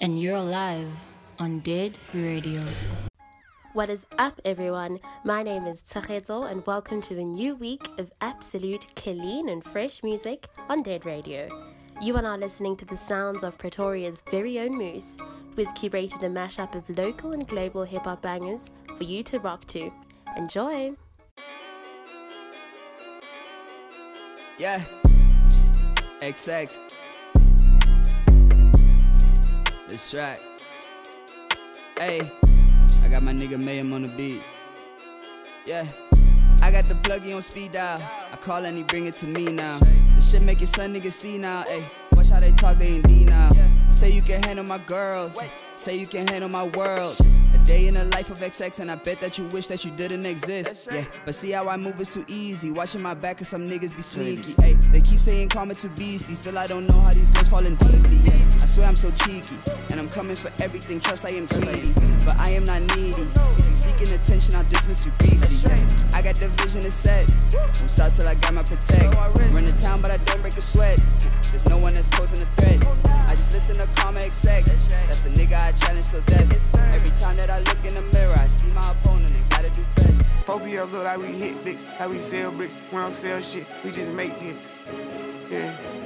and you're live on Dead Radio. What is up, everyone? My name is Tsachezo, and welcome to a new week of absolute clean and fresh music on Dead Radio. You are now listening to the sounds of Pretoria's very own Moose, who has curated a mashup of local and global hip hop bangers for you to rock to. Enjoy! Yeah. XX. This track. Hey, I got my nigga Mayhem on the beat. Yeah. I got the pluggy on speed dial. I call and he bring it to me now. This shit make your son niggas see now. Hey, watch how they talk, they in D now. Say you can handle my girls. Say you can handle my world. A day in the life of XX, and I bet that you wish that you didn't exist. Yeah, but see how I move is too easy. Watching my back, cause some niggas be sneaky. Hey, they keep saying karma too beastie. Still, I don't know how these girls falling deeply. Yeah, I swear I'm so cheeky. And I'm coming for everything, trust I am greedy. But I am not needy. If you seeking attention, I'll dismiss you briefly. I got the vision to set. Won't stop till I got my protect. Run the town, but I don't break a sweat. There's no one that's posing a threat. I just listen to Karma XX. That's the nigga I challenge till death. Every time that I look in the mirror, I see my opponent and gotta do best. Phobia look like we hit bricks, like we sell bricks. We don't sell shit, we just make hits. Yeah.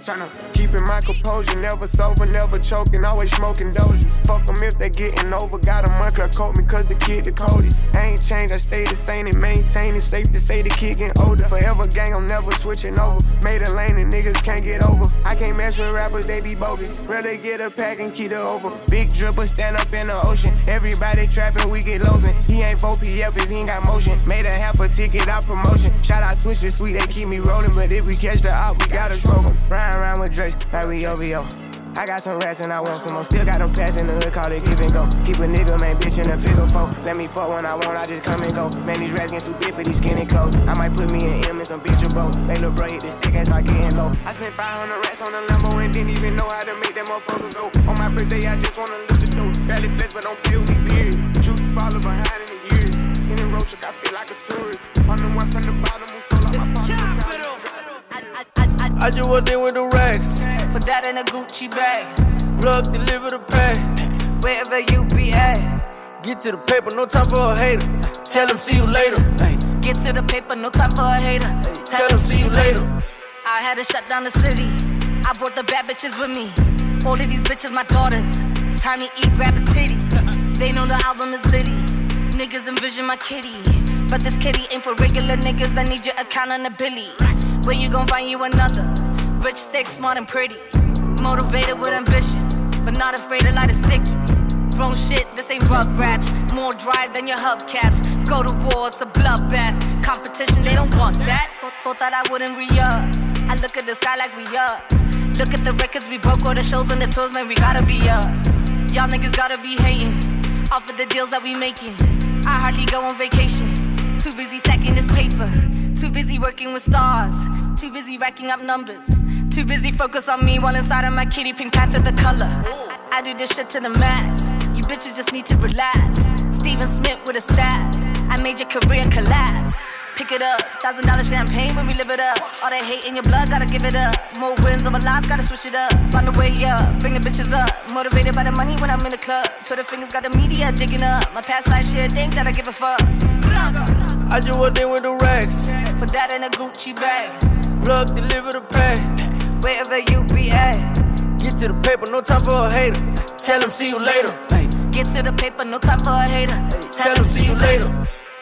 Tryna keeping my composure, never sober, never choking, always smoking doja. Fuck them if they getting over. Got a month coat me cause the kid the coldest. I ain't changed, I stay the same and maintain it. Safe to say the kid getting older. Forever gang, I'm never switching over. Made a lane and niggas can't get over. I can't mess with rappers, they be bogus. Rather get a pack and keep it over. Big dripper stand up in the ocean. Everybody trapping, we get losing. He ain't 4PF if he ain't got motion. Made a half a ticket out promotion. Shout out switches, sweet, they keep me rolling. But if we catch the op, we gotta stroke 'em. Ride around with Drakes, like we OVO. I got some rats and I want some more. Still got them pass in the hood, call it give and go. Keep a nigga, man, bitch in a figure four. Let me fuck when I want, I just come and go. Man, these rats get too big for these skinny clothes. I might put me in M and some bitch or both. They little bro hit the stick and start getting low. I spent 500 rats on a Lambo and didn't even know how to make that motherfucker go. On my birthday, I just wanna look the dope. Barely flex, but don't play with me, period. Shooters follow behind in the years. In the road truck, I feel like a tourist. I'm the one from the I just walked in with the racks. Put that in a Gucci bag. Plug, deliver the pay. Wherever you be at. Get to the paper, no time for a hater. Tell them see you later. Hey, Get to the paper, no time for a hater. tell them see you later. I had to shut down the city. I brought the bad bitches with me. All of these bitches, my daughters. It's time to eat, grab a titty. They know the album is litty. Niggas envision my kitty. But this kitty ain't for regular niggas. I need your account on the accountability. Where you gon' find you another? Rich, thick, smart, and pretty. Motivated with ambition, but not afraid to light a sticky. Grown shit, this ain't rugrats. More drive than your hubcaps. Go to war, it's a bloodbath. Competition, they don't want that. Thought, that I wouldn't re up. I look at the sky like we up. Look at the records we broke, all the shows and the tours, man, we gotta be up. Y'all niggas gotta be hating. Off of the deals that we making. I hardly go on vacation. Too busy stacking this paper. Too busy working with stars. Too busy racking up numbers. Too busy focus on me while inside of my kitty pink panther the color. I, I do this shit to the max. You bitches just need to relax. Steven Smith with the stats. I made your career collapse. Pick it up, thousand dollar champagne when we live it up. All that hate in your blood, gotta give it up. More wins over loss, gotta switch it up. On the way up, bring the bitches up. Motivated by the money when I'm in the club. Twitter fingers got the media digging up. My past life shit, think that I give a fuck. I just walked in with the racks. That in a Gucci bag. Plug, deliver the pay. Wherever you be at. Get to the paper, no time for a hater. Tell them see you later. Hey, Get to the paper, no time for a hater. tell them see you later.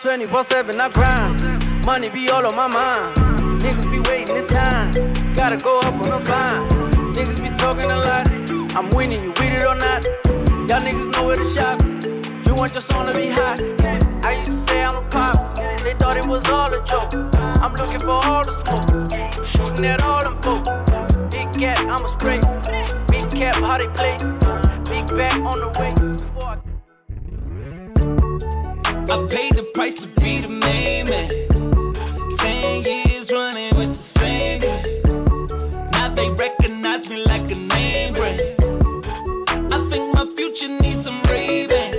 24 7, I grind. Money be all on my mind. Niggas be waiting this time. Gotta go up on the fine. Niggas be talking a lot. I'm winning, you with it or not. Y'all niggas know where to shop. You want your song to be hot. I used to say I'm a pop. They thought it was all a joke. I'm looking for all the smoke. Shooting at all them folk. Big gap, I'm a spray. Big cap, how they play. Big back on the way. Before I I paid the price to be the main man. Ten years running with the same guy. Now they recognize me like a name brand. I think my future needs some Ray-Ban.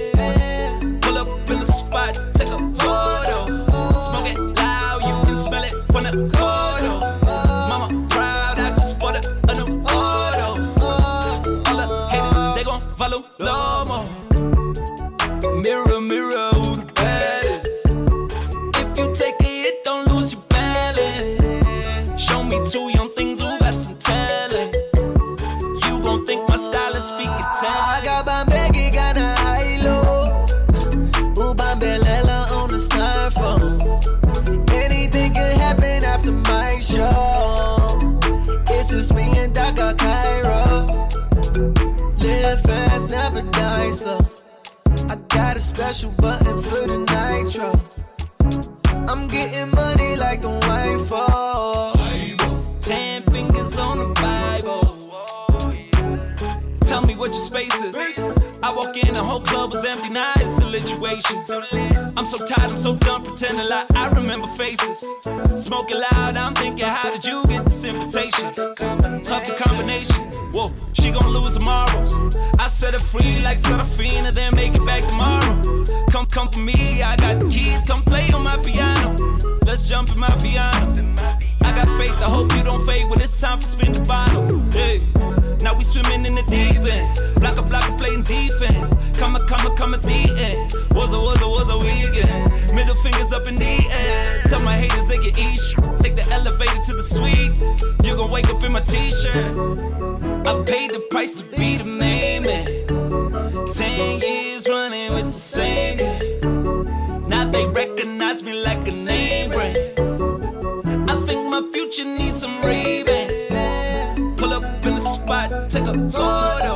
I'm so tired, I'm so done pretending like I remember faces. Smoking loud, I'm thinking, how did you get this invitation? Tough the combination. Whoa, she gon' lose tomorrow. I set her free like Serafina, then make it back tomorrow. Come, come for me, I got the keys, come play on my piano. Let's jump in my piano. Got faith, I hope you don't fade when it's time for spin the bottle. Hey, now we swimming in the deep end. Block a block playing defense. Come a come a come a the end. Was a was a was a weekend. Middle fingers up in the air. Tell my haters they can eat. Take the elevator to the suite. You gon' wake up in my t-shirt. I paid the price to be the main man. Ten years running with the same. Now they recognize me future needs some revamp. Pull up in the spot, take a photo.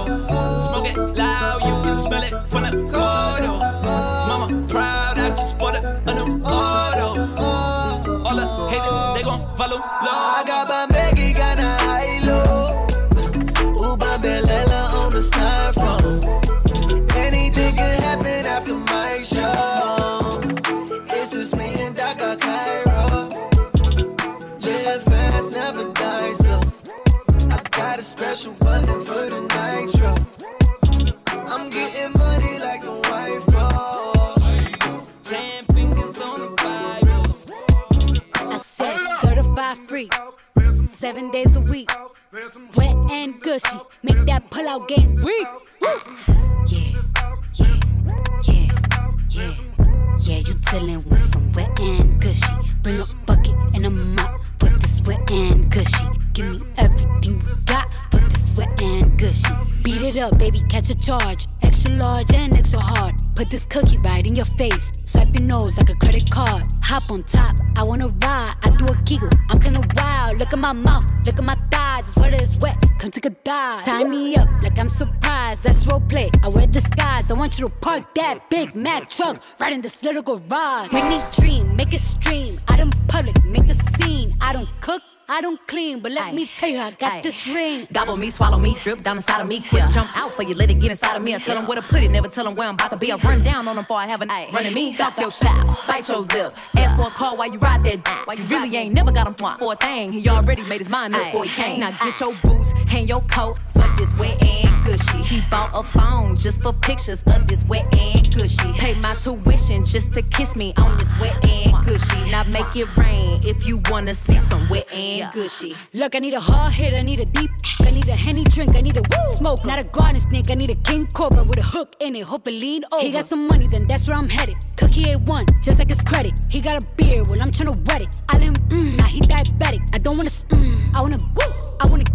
Extra large and extra hard. Put this cookie right in your face. Swipe your nose like a credit card. Hop on top, I wanna ride. I do a giggle, I'm kinda wild. Look at my mouth, look at my thighs. It's wet, it's wet. Come take a dive. Tie me up like I'm surprised. That's role play. I wear disguise. I want you to park that Big Mack truck right in this little garage. Make me dream, make it stream. Out in public, make the scene. I don't cook. I don't clean, but let Aye. me tell you, I got Aye. this ring. Gobble me, swallow me, drip down inside of me. Quick jump out for you, let it get inside of me. I tell them where to put it, never tell them where I'm about to be. I run down on them before I have a night. running me. Talk your style, bite your lip. Ask for a call while you ride that dick. Why you really ain't never got him for a thing. He already made his mind up before he came. Now get your boots, hang your coat for this wet and gushy. He bought a phone just for pictures of this wet and gushy. Pay my tuition just to kiss me on this wet and gushy. Now make it rain if you wanna see some wet and gushy. Look, I need a hard hit, I need a deep, I need a henny drink, I need a woo smoke, not a garden snake, I need a king cobra with a hook in it, hope it lean over. He got some money, then that's where I'm headed. Cookie ain't one, just like his credit. He got a beard, well I'm tryna wet it. I let him, mm, now he diabetic. I don't wanna, mm, I wanna, woo, I wanna,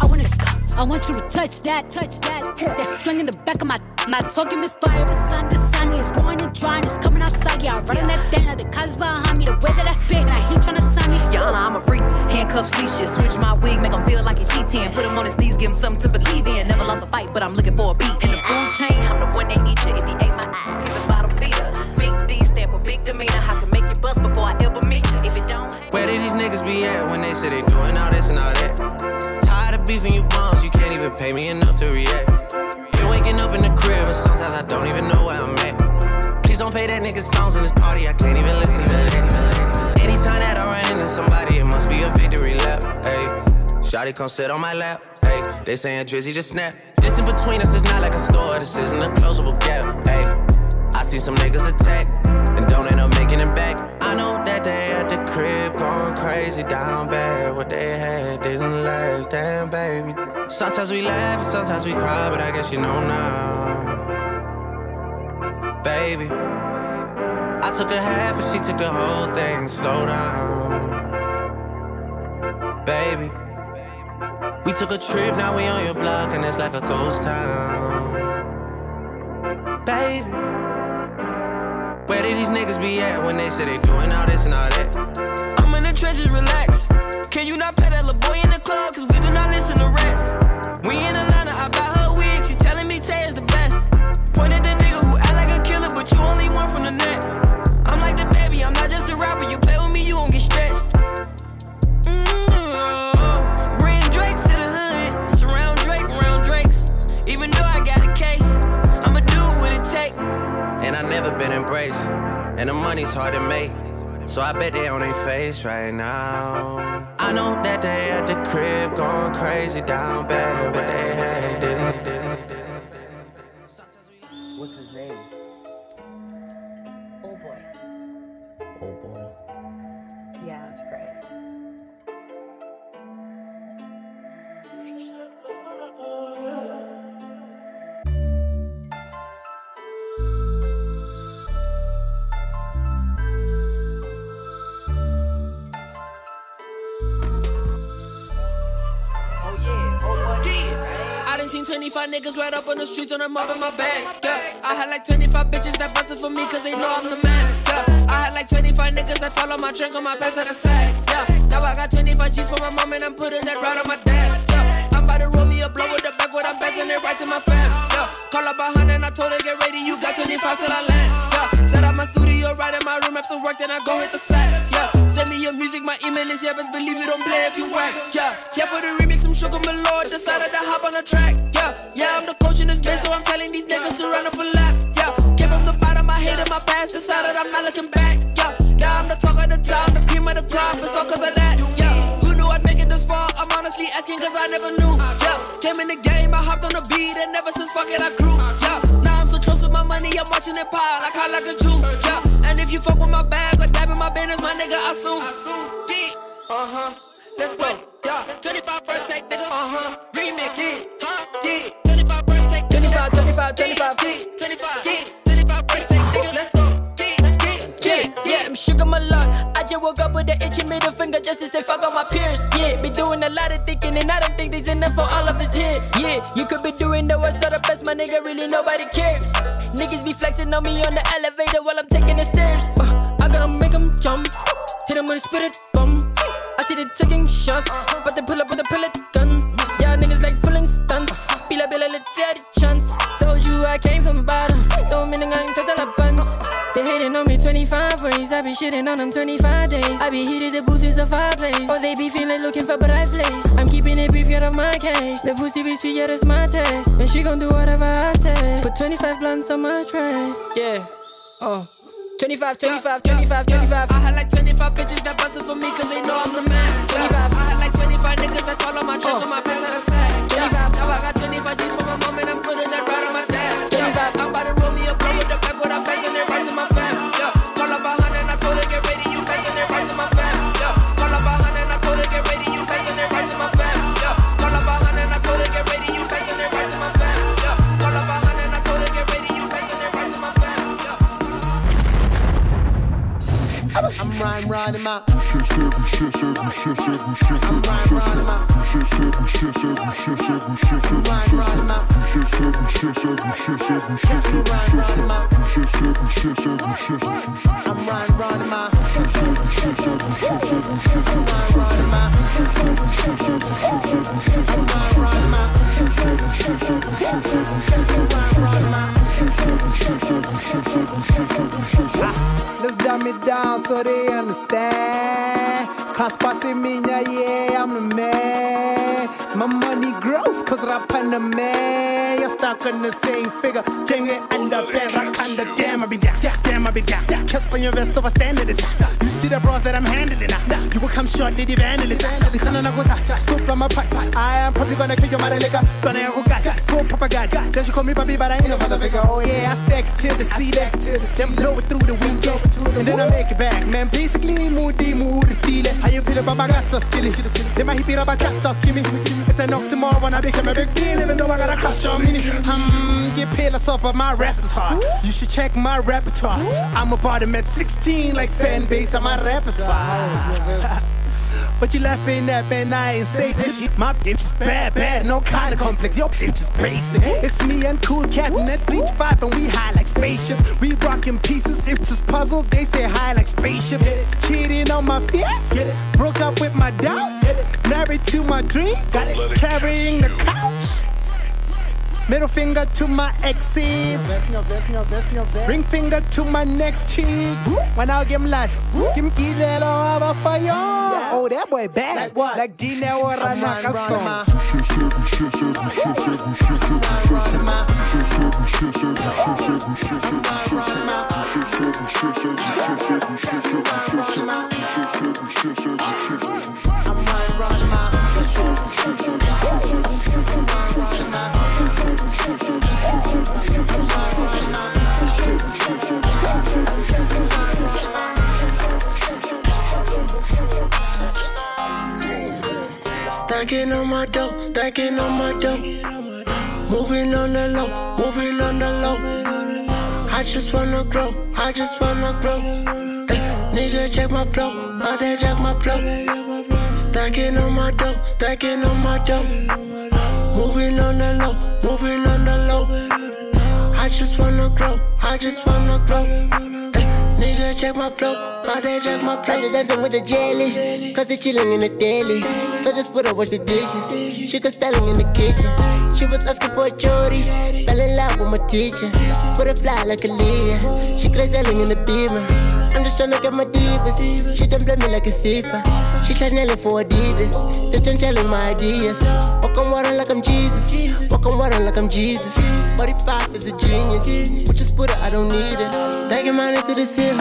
I wanna, stop. I want you to touch that, touch that. That swing in the back of my, my talking misfire. Sun, sun is going and drying, it's coming outside. Yeah, I'm running that down. The cuz behind me, the way that I spit, now he tryna sign me. Your Honor, I'm a freak. Handcuffs, leashes. Switch my wig, make him feel like he's cheating. Put him on his knees, give him something to believe in. Never lost a fight, but I'm looking for a beat. In the food chain, I'm the one that eat you if he ate my eye. He's a bottom feeder. Big D stand for big demeanor. I can make you bust before I ever meet you. If it don't, Where did these niggas be at when they say they doing all this and all that? Tired of beefing you bums, you can't even pay me enough to react. Been waking up in the crib, and sometimes I don't even know where I'm at. Don't play that nigga songs in this party, I can't even listen to that. Anytime that I run into somebody, it must be a victory lap. Hey, Shotty come sit on my lap. Hey, they saying Drizzy just snap. This in between us is not like a store, this isn't a closable gap. Hey, I see some niggas attack and don't end up making it back. I know that they at the crib going crazy down bad. What they had didn't last, damn baby. Sometimes we laugh and sometimes we cry, but I guess you know now. Baby, I took a half and she took the whole thing. Slow down. Baby, we took a trip, now we on your block, and it's like a ghost town. Baby, where did these niggas be at when they say they doing all this and all that? I'm in the trenches, relax. Can you not that little boy in the club? Cause we do not listen to rest. We in Atlanta, and the money's hard to make. So I bet they on their face right now. I know that they at the crib going crazy down bad, but they 25 niggas right up on the streets on them up in my bag. Yeah, I had like 25 bitches that bustin' for me cause they know I'm the man. Yeah, I had like 25 niggas that follow my trunk on my pants to the side. Yeah, now I got 25 G's for my mom and I'm putting that right on my dad. Yeah, I'm about to roll me a blow with the back with I'm passing it right to my fam. Yeah, call up behind and I told her get ready, you got 25 till I land. Yeah, set up my studio right in my room after work, then I go hit the set. Yeah, send me your music, my email is yeah, best believe it, don't play if you want. Yeah, yeah, for the remix, I'm sugar my lord, decided to hop on the track. Yeah, yeah, I'm the coach in this bitch, so I'm telling these niggas to run up for lap. Yeah, came from the bottom, I hated my past, decided I'm not looking back. Yeah, now I'm the talk of the town, the cream of the crop, it's all cause of that. Yeah, who knew I'd make it this far? I'm honestly asking cause I never knew. Yeah, came in the game, I hopped on the beat, and ever since fuck it, I grew. Yeah, now I'm so close with my money, I'm watching it pile, I call like a Jew. Yeah, and if you fuck with my bag or dab in my business, my nigga, I sue. Uh huh. Let's go. Yeah. 25 first take, nigga. Uh huh. Remix. Yeah. Huh? Yeah. 25 first take. 25, 25, 25. 25. Yeah. 25 first take, nigga. Let's go. Yeah, yeah, I'm sugar my luck. I just woke up with the itchy middle finger just to say fuck all my peers. Yeah, be doing a lot of thinking and I don't think they's enough for all of us here. Yeah, you could be doing the worst or the best, my nigga, really nobody cares. Niggas be flexing on me on the elevator while I'm taking the stairs. Uh, I gotta make 'em jump, hit 'em with a spirit bomb. I see they taking shots, but they pull up with a pellet gun. Yeah, niggas like pulling stunts. Bila bila, let's get a chance. Told you I came from bottom. Don't mean I'm take the buns. They hating on me 25 ways. I be shitting on them 25 days. I be heated, the booth is a fireplace. Or they be feeling looking for bright place. I'm keeping it brief, get off my case. The pussy be sweet, yeah, that's my taste. And she gon' do whatever I say. Put 25 blunts on my tray. Yeah. Oh. 25, 25, 25, 25. I had like 25 bitches that bustin' for me cause they know I'm the man. 25. I had like 25 niggas that follow my trunk on my uh. pants to the side. 25. Now I got 25 G's for my mom and I'm putting that right on my dad. 25. I'm about to roll me a rhyme Let's dumb it down so they understand life. Cause passing me, yeah, I'm the man. My money grows cause rap on the man. Yes, stuck on the same figure. Jenge under bed, Rakanda, damn, I be down. Yeah, Damn, I be down. Yeah, Kiss on your vest over standard. You see the bros that I'm handling now. You will come short, lady vandalist. Listen, I'm not soup on my pipes. I am probably gonna kill your mother liquor. Gonna have a gas, go papa god. Then she call me baby, but I ain't no father figure. Oh yeah, I stack it till the ceiling. Then blow it through the weekend. And then I make it back. Man, basically, moody, moody, feel it. How you feel about my got so skinny? Then my hippie rubber cat so skinny. It's an oxymoron I became a big deal, even though I got a crush on me. Um, get paid off, but my raps is hard. You should check my repertoire. I'm about to met 16 like fan base on my repertoire. But you laughing at man, I ain't say this shit. My bitch is bad, bad, no kind of complex. Your bitch is basic. It's me and Cool Cat and that 3 to 5, and we high like spaceship. We rockin' pieces, it's just puzzle. They say high like spaceship. Cheating on my bitch, broke up with my doubts. Married to my dreams, carrying the couch. Middle finger to my exes. Ring finger to my next cheek. When I give him life, give him key that over for you. Oh, that boy bad. Like what? Like Dina or Ranaka song. Stacking on my dough, stacking on my dough. Moving on the low, moving on the low. I just wanna grow, I just wanna grow. Nigga, check my flow, I they check my flow. Stacking on my dough, stacking on my dough. Moving on the low, moving on the low. I just wanna grow, I just wanna grow. Nigga, check my flow, I they check my flow. Dancing with the jelly, cause they chilling in the daily. So just put her wash the dishes. She got styling in the kitchen. She was asking for a chori, fell in love with my teacher. Put her fly like a Leah. She crazy in the beamer. I'm just tryna get my divas. She don't play me like it's FIFA. She Chanel for Adidas. They don't telling my ideas. Walk on water like I'm Jesus. Walk on water like I'm Jesus. 45 is a genius. But just put it, I don't need it. Stacking money to the ceiling.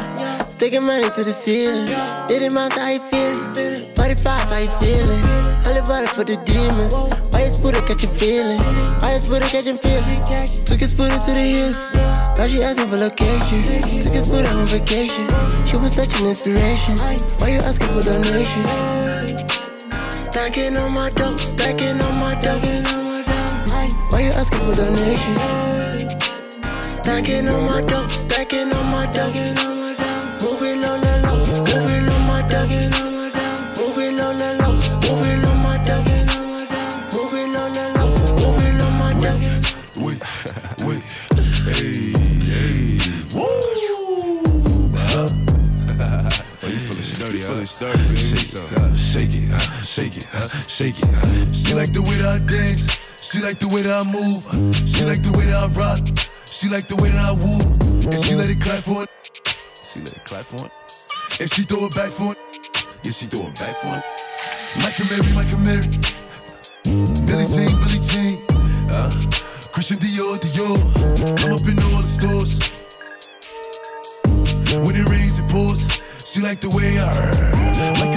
Sticking money to the ceiling. Did it mouth, how you feeling? 45, how you feeling? I live out for the demons. Why is Buddha catching feeling? Why is Buddha catching feeling? Took his Buddha to the hills. Now she asking for location. Took his Buddha on vacation. She was such an inspiration. Why you asking for donation? Stacking on my dough, stacking on my dough. Why you asking for donation? Stacking on my dough, stacking on my dough. Moving on the low, moving on my dough. Shake it. She like the way that I dance, she like the way that I move, she like the way that I rock, she like the way that I woo, and she let it clap for it. She let it clap for it, and she throw it back for it. Yeah, she throw it back for it. Michael Mary, Michael Mary, Billie Jean, Billie Jean, uh, Christian Dior, Dior. I'm up in all the stores. When it rains, it pours. She like the way I heard.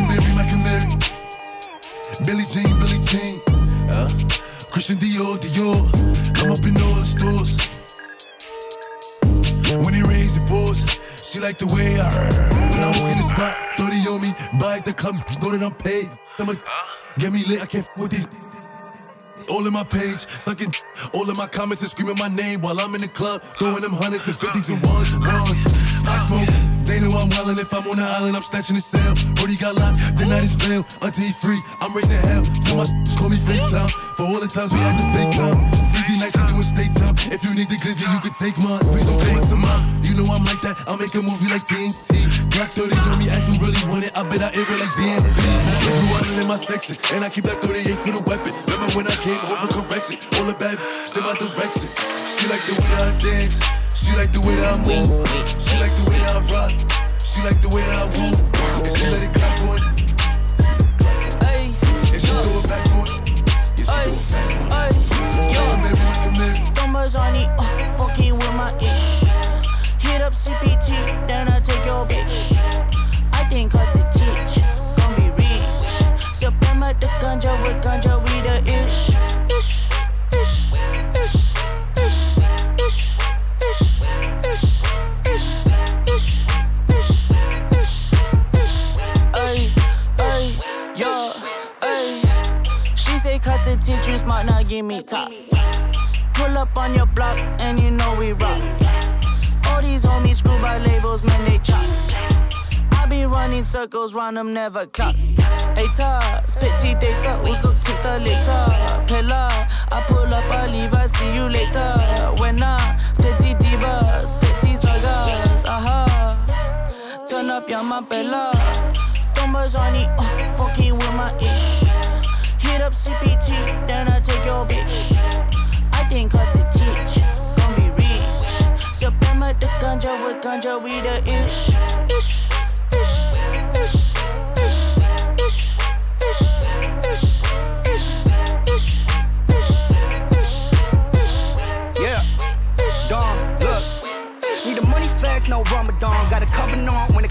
Billie Jean, Billie Jean, uh, Christian Dior, Dior. I'm up in all the stores. When it rains, it pours. She like the way I heard. When I walk in the spot, 30 on me, buy the club, know that I'm paid. I'ma get me lit, I can't f with these. All in my page, sucking all in my comments and screaming my name while I'm in the club, throwing them hundreds and fifties and ones and ones. I smoke, they know I'm wildin'. If I'm on the island, I'm snatching the cell. Brody got locked, the night is bail. Until he free, I'm raising hell. Tell my call me FaceTime for all the times we had to FaceTime. 3D nights, we doing state time. If you need the glizzy, you can take mine. Please don't come up to mine. You know I'm like that. I'll make a movie like TNT. Black 30 on me, ask you really want it. I bet I air it like DMV. Blue island in my section, and I keep that 38 for the weapon. Remember when I came home for correction? All the bad in my direction. She like the way I dance. She like the way that I move. She like the way that I rock. She like the way that I. And she let it them, never clock. Eta, spitty data, uso tita later. Pella, I pull up, I leave, I see you later. When I spitty divas, spitty sagas, aha. Turn up, yeah, my. Numbers on it, uh, fucking with my ish. Hit up CPT, then I take your bitch. I think cause the teach, gon' be rich. So at the ganja with ganja, we the. Ish,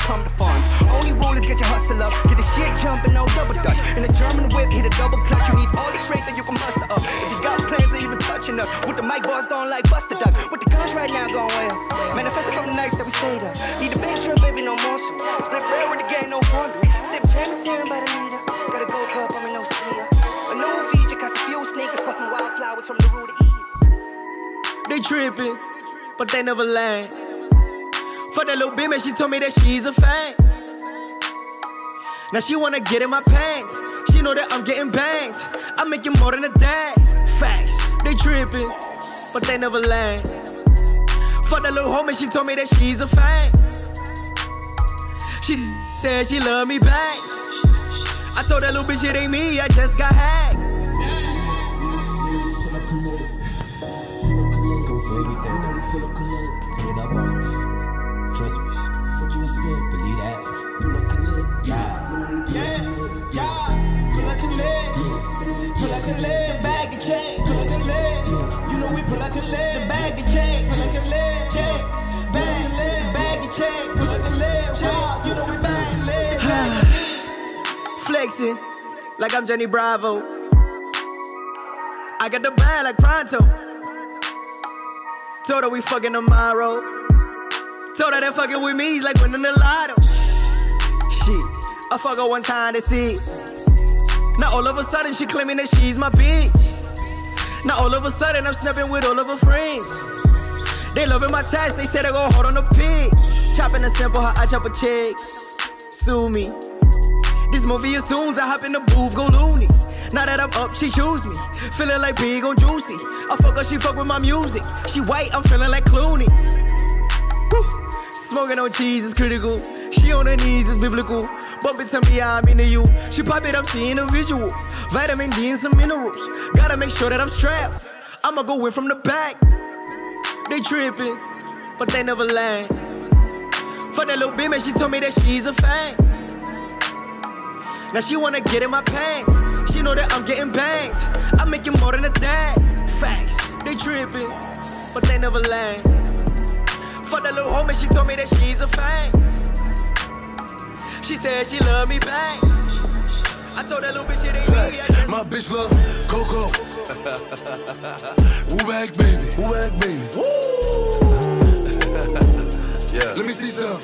come to funds. Only rule is get your hustle up. Get the shit jumping, no double dutch. In a German whip, hit a double clutch. You need all the strength that you can muster up. If you got plans or even touching us. With the mic bars on like Buster Duck. With the guns right now going well. Manifested from the nights that we stayed up. Need a big trip, baby, no more. Split bread with the gang, no fondue. Sip Jameson by the leader. Got a gold cup, I'm in no seer. A new feature, cause a few sneakers puffing wildflowers from the root of Eve. They tripping, but they never land. For that little bitch, man, she told me that she's a fan. Now she wanna get in my pants. She know that I'm getting bangs. I'm making more than a dad. Facts, they tripping, but they never land. For that little homie, she told me that she's a fan. She said she love me back. I told that little bitch it ain't me, I just got hacked. Bag. Pull like a leg. Chain. You know we the leg. Flexing like I'm Johnny Bravo. I got the bag like Pronto. Told her we fucking tomorrow. Told her that fucking with me is like winning the lotto. Shit, I fuck her one time to see. Now all of a sudden she claiming that she's my bitch. Now all of a sudden I'm snapping with all of her friends. They loving my tats, they said I go hard on the pig. Chopping a simple, how I chop a check. Sue me. This movie is tunes, I hop in the booth, go loony. Now that I'm up, she choose me. Feeling like big on juicy. I fuck her, she fuck with my music. She white, I'm feeling like Clooney. Woo. Smoking on cheese is critical. She on her knees is biblical. Bump it to me, I'm into you. She pop it, I'm seeing a visual. Vitamin D and some minerals. Gotta make sure that I'm strapped. I'ma go in from the back. They tripping, but they never land. For that little bitch, man, she told me that she's a fan. Now she wanna get in my pants. She know that I'm getting bangs. I'm making more than a dad. Facts, they tripping, but they never land. For that little homie, she told me that she's a fan. She said she love me back. I told that little bitch it ain't me. Facts. My bitch love Coco. Woo back, baby. Woo back, baby. Yeah. Let me see some.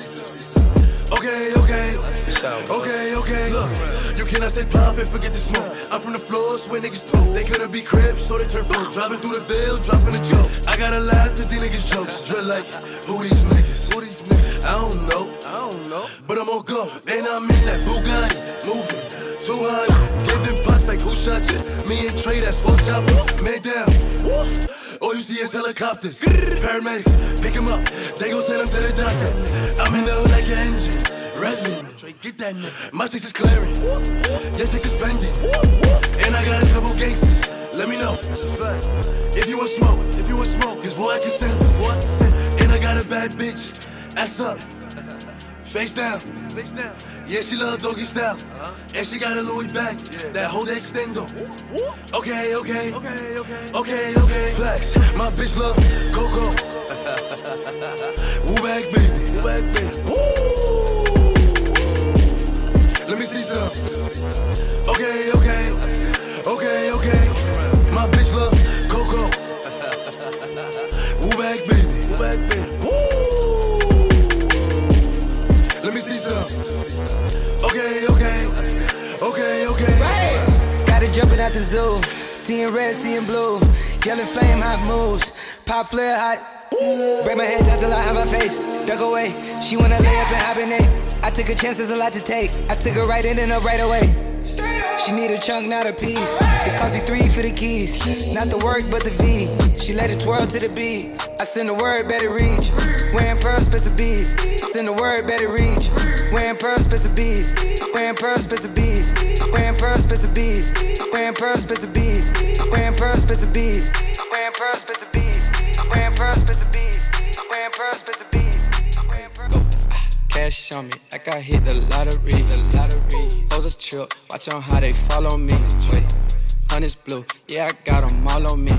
Okay, okay. Okay, okay. Look, you cannot say pop and forget the smoke. I'm from the floors where niggas talk. They couldn't be cribs, so they turn folk. Driving through the veil, dropping a joke. I gotta laugh cause these niggas jokes. Drill like, who these niggas? Who these niggas? I don't know. I don't know. But I'm on go. And I'm in that Bugatti, moving. 200, giving punch like who shot you? Me and Trey, that's four choppers. Man down. All you see is helicopters. Paramedics, pick him up. They gon' send him to the doctor. I'm in the hood like an engine. Revving. Get that. My chicks is clearing. Your chicks is spending. And I got a couple gangsters. Let me know. If you want smoke, if you want smoke, cause. Boy, I can send them. And I got a bad bitch. Ass up. Face down. Face down. Yeah, she love doggy style. Uh-huh. And she got a Louis back. That whole extendo. Okay, okay. Okay, okay. Okay, okay. Flex. My bitch love Coco. Woo back, baby. Woo back, baby. Let me see some. Okay, okay. Okay, okay. Jumping out the zoo. Seeing red, seeing blue. Yellow flame, hot moves. Pop flare, hot. Break my head down till I have my face. Duck away. She wanna lay up and hibernate. I took a chance, there's a lot to take. I took her right in and up right away. She need a chunk, not a piece. It cost me three for the keys. Not the work, but the V. She let it twirl to the beat. I send a word, better reach. Wearing pearls, bits of bees. Send the word, better reach. Wearing pearls, bits of bees. Wearing pearls, bits of bees. Wearing pearls, bits of bees. Wearing pearls, bits of bees. Wearing pearls, bits of bees. Wearing pearls, bits of bees. Wearing pearls, bits of bees. Wearing pearls, bits of bees. Cash on me, like I hit the lottery. The lottery. Pose a trip, watch on how they follow me. Wait, honey's blue, yeah, I got them all on me.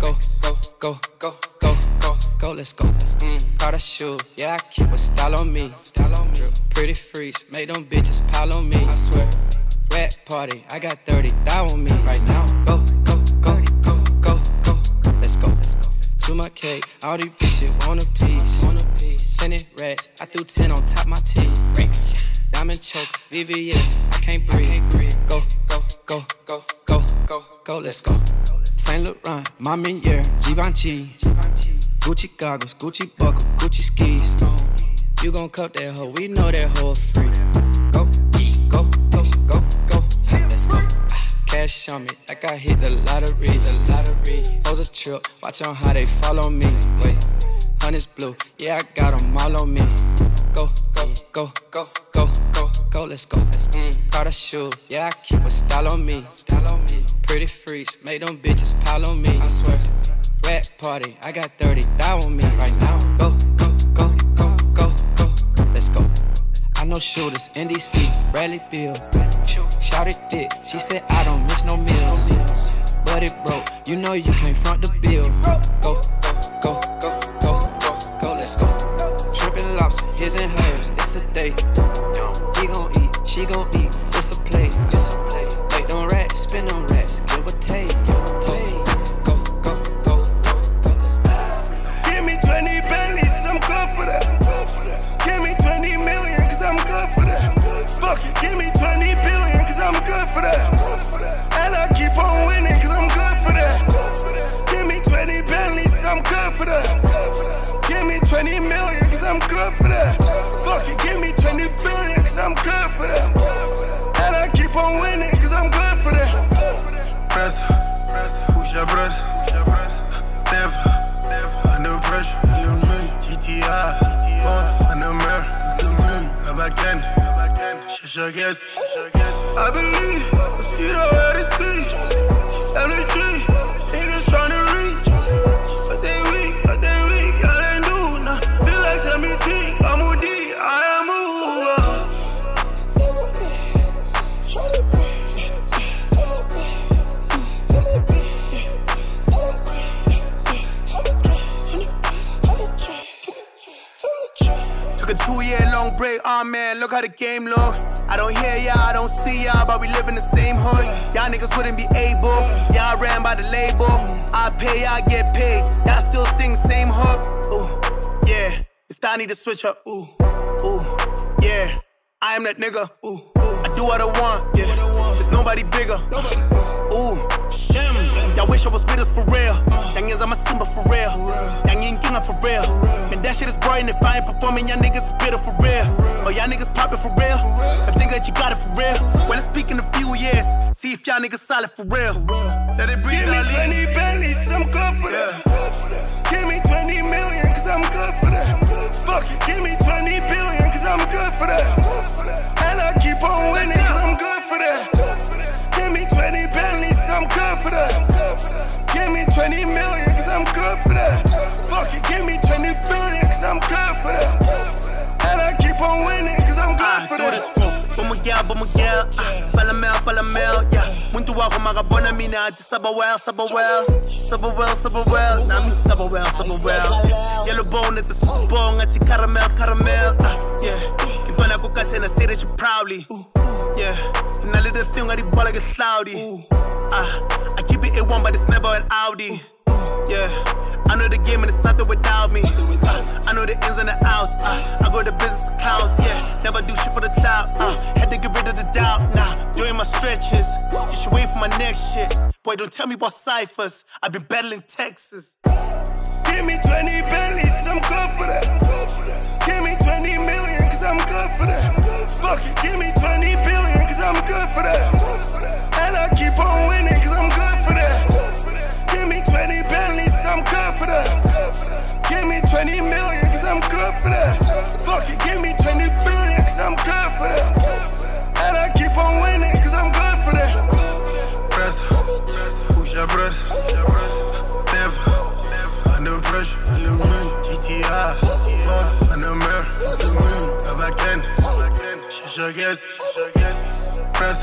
Go, go, go, go, go, go, go, let's go. Mm, Prada shoe, yeah, I keep a style on me. Style on me. Pretty freaks, make them bitches pile on me. I swear. Rat party, I got 30 thou on me right now. Go, go, go, go, go, go, let's go. Let's go. To my cake, all these bitches want a piece. Want a piece. Ten rats, I threw 10 on top my teeth. Diamond choke, VVS, I can't breathe. Go, go, go, go, go, go, go, let's go. Saint Laurent, my Mamier, Givenchy. Gucci goggles, Gucci buckle, Gucci skis. You gon' cut that hoe, we know that hoe free. Go, go, go, go, go, let's go. Cash on me, like I hit the lottery, the lottery. Pose a trip, watch on how they follow me. Wait, honey's blue, yeah, I got them all on me. Go, go, go, go, go, let's go. Mm, Prada shoe, yeah, I keep a style on me. Style on me. Pretty freaks, make them bitches pile on me. I swear. Rat party, I got 30 thou on me right now. Go, go, go, go, go, go, let's go. I know shooters, NDC, Bradley Beal. Shout it dick, she said I don't miss no meals. But it broke, you know you can't front the bill. Go, go, go, go, go, go, let's go. Trippin' lobster, his and hers, it's a day she gon' long break, oh man, look how the game look. I don't hear y'all, I don't see y'all, but we live in the same hood. Y'all niggas wouldn't be able, y'all ran by the label. I pay, y'all get paid, y'all still sing the same hook. Ooh, yeah, it's time I need to switch up. Ooh, ooh, yeah, I am that nigga. Ooh, ooh. I do what I want, yeah, there's nobody bigger. Ooh, shim, y'all wish I was with us for real. Yang is I'm a Simba for real. Yang ain't king for real. Man, that shit is boring if I ain't performing. Y'all niggas is bitter for real. Oh, y'all niggas popping for real. I think that you got it for real. Well, it's speaking a few years. See if y'all niggas solid for real. Let it breathe, Give me 20 Bentleys, cause I'm good for that. Give me 20 million, cause I'm good for that. Fuck it, give me 20 billion, cause I'm good for that. And I keep on winning, cause I'm good for that. Give me 20 Bentleys, I'm good for that. 20 million, cause I'm good for that. Fuck it, give me 20 billion, cause I'm good for that. And I keep on winning, cause I'm good I for that. But my gal, but my gal, palamel, palamel, yeah. Went to walk di my rabona mina, just sabawell, sabawell, sabawell, sabawell. Now I'm sabawell, sabawell. Yellow bone at the soup bone, Ati the caramel, caramel, uh, yeah. Get on a coca, and I proudly, yeah. And I let the thing, I did ball like ah. I keep it A1, but it's never an Audi. Yeah, I know the game and it's nothing without me. Uh, I know the ins and the outs. Uh, I go to business accounts. Yeah, never do shit for the clout. Uh, had to get rid of the doubt. Nah, doing my stretches. You should wait for my next shit. Boy, don't tell me about ciphers. I've been battling Texas. Give me 20 Bentleys, cause I'm good for that. Give me 20 million, cause I'm good for that. Fuck it, give me 20 billion, cause I'm good for that. For that. Fuck it, give me 20 billion, cause I'm good for that. And I keep on winning, cause I'm good for that. Press, push your breath. Never, under pressure. GTI, under mirror. If I can, shisha guess. Press,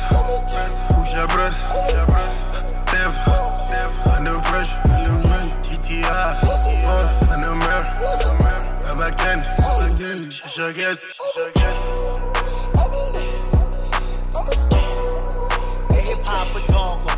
push your breath. Guess. Hip hop